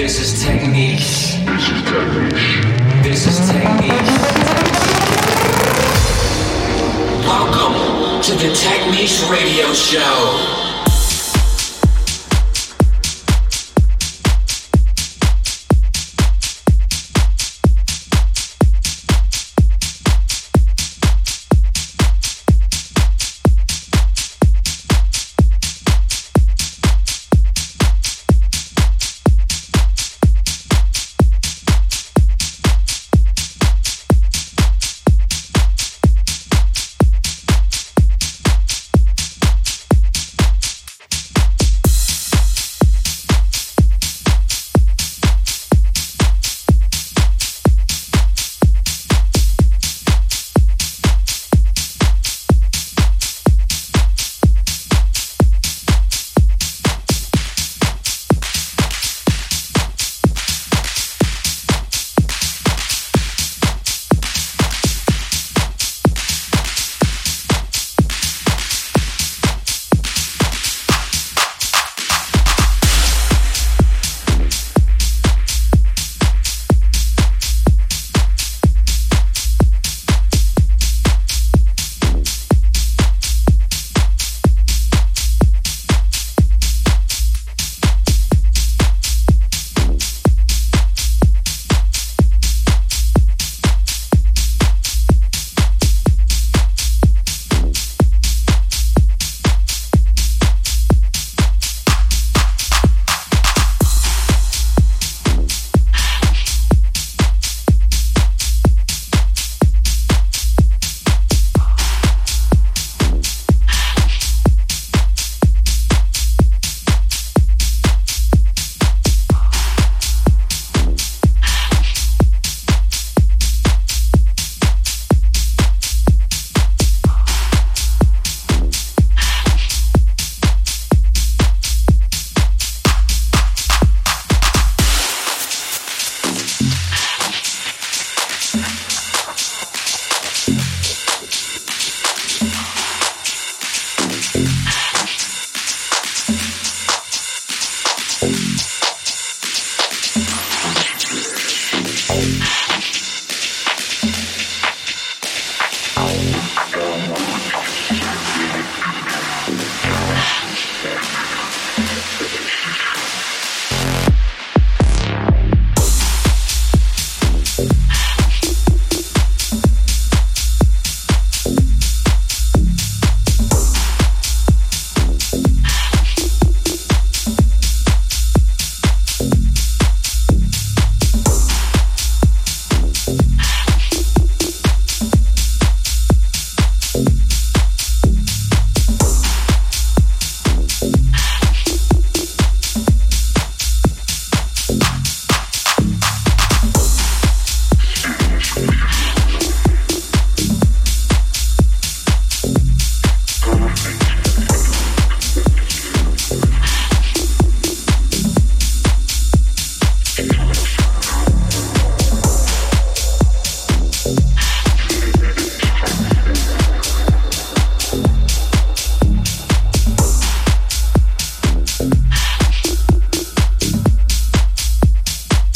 This is technique. This is technique. Welcome to the Techniques Radio Show.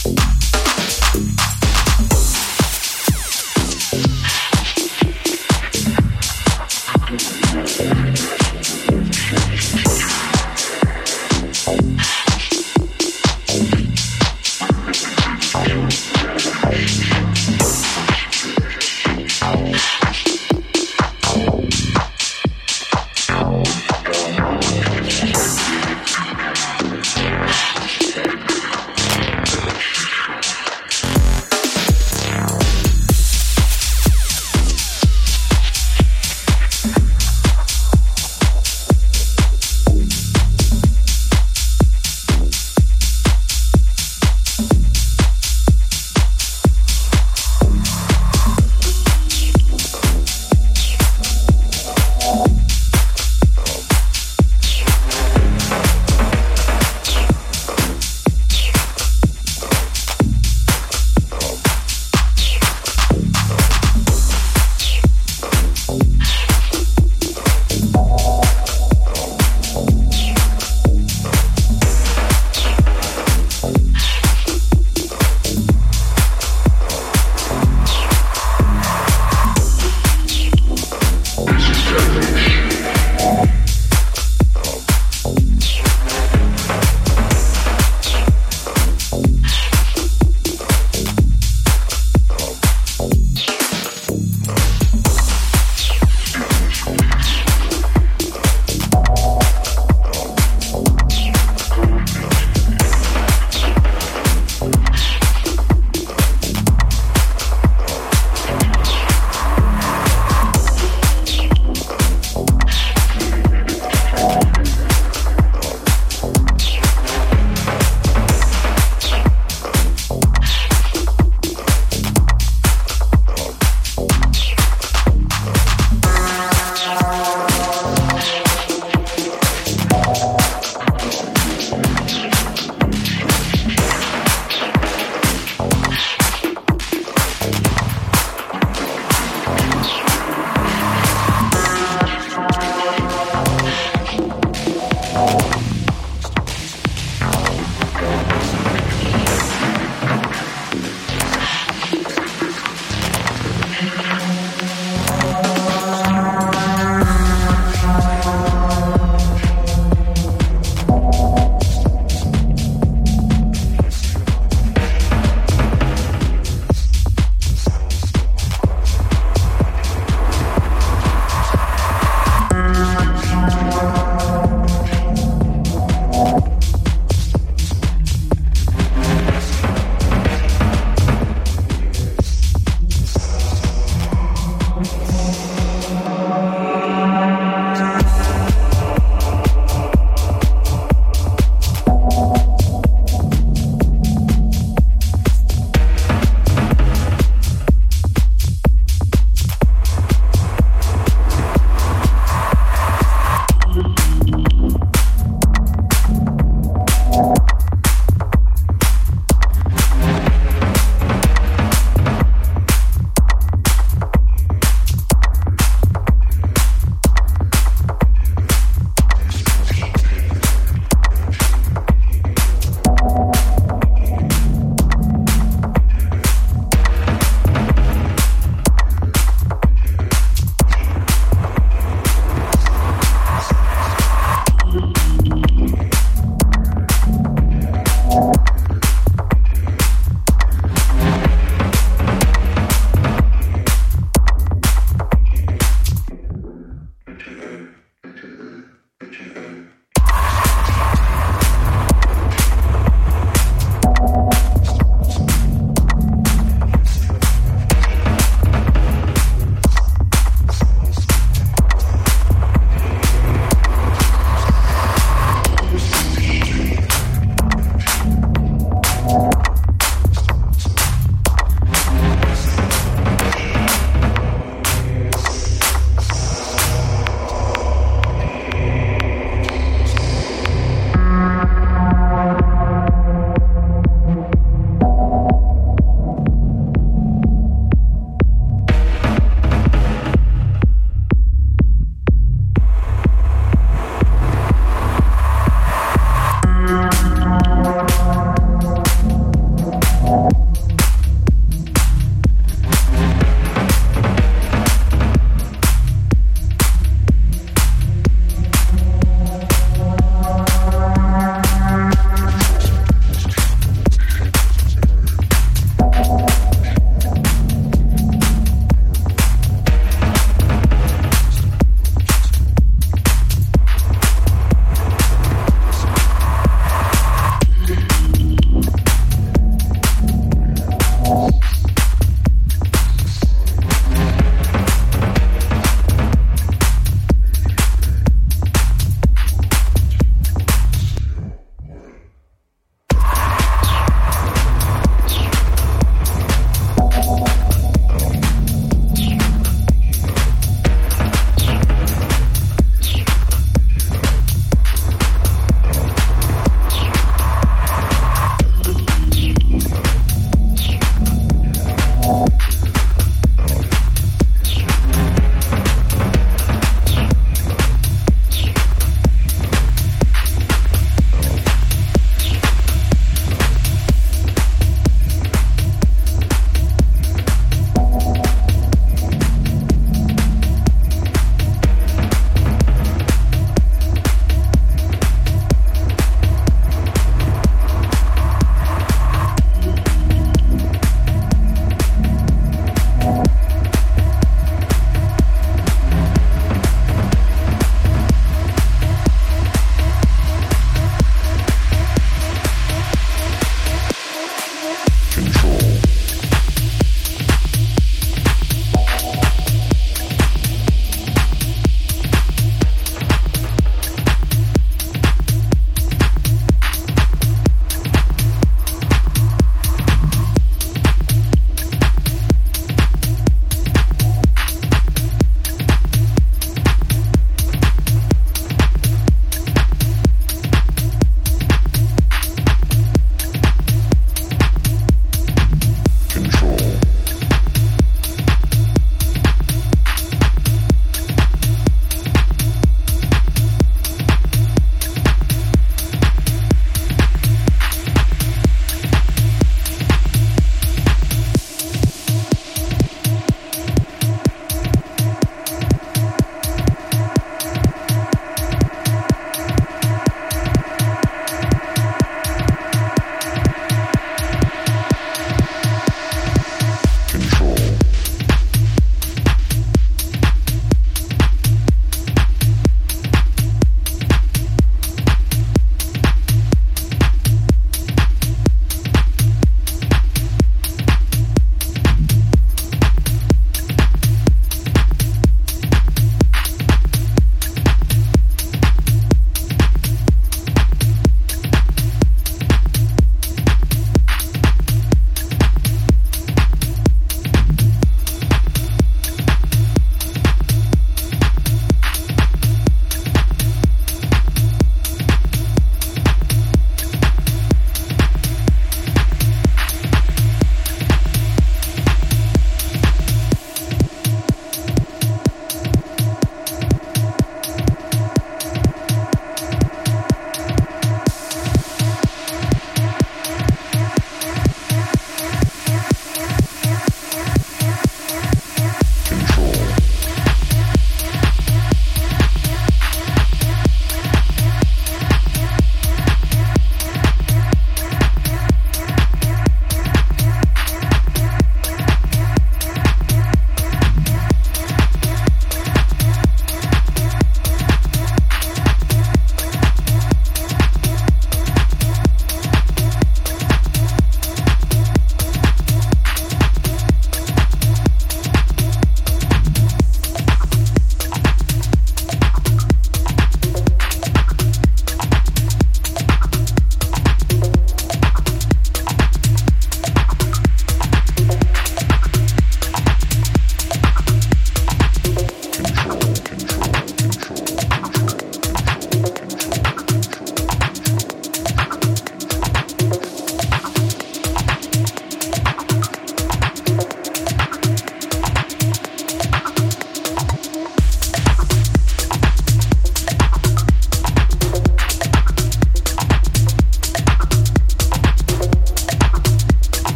Thank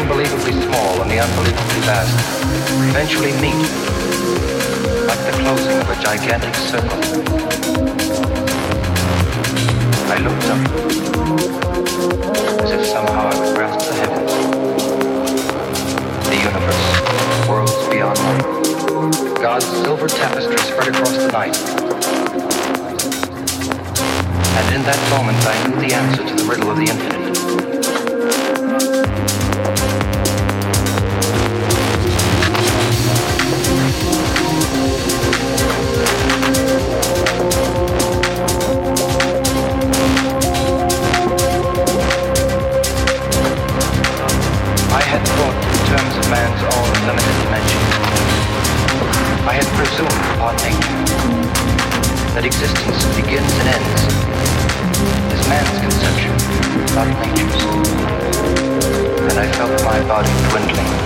unbelievably small and the unbelievably vast eventually meet like the closing of a gigantic circle. I looked up as if somehow I would grasp the heavens, the universe, worlds beyond light, God's silver tapestry spread across the night. And in that moment I knew the answer to the riddle of the infinite. Body dwindling.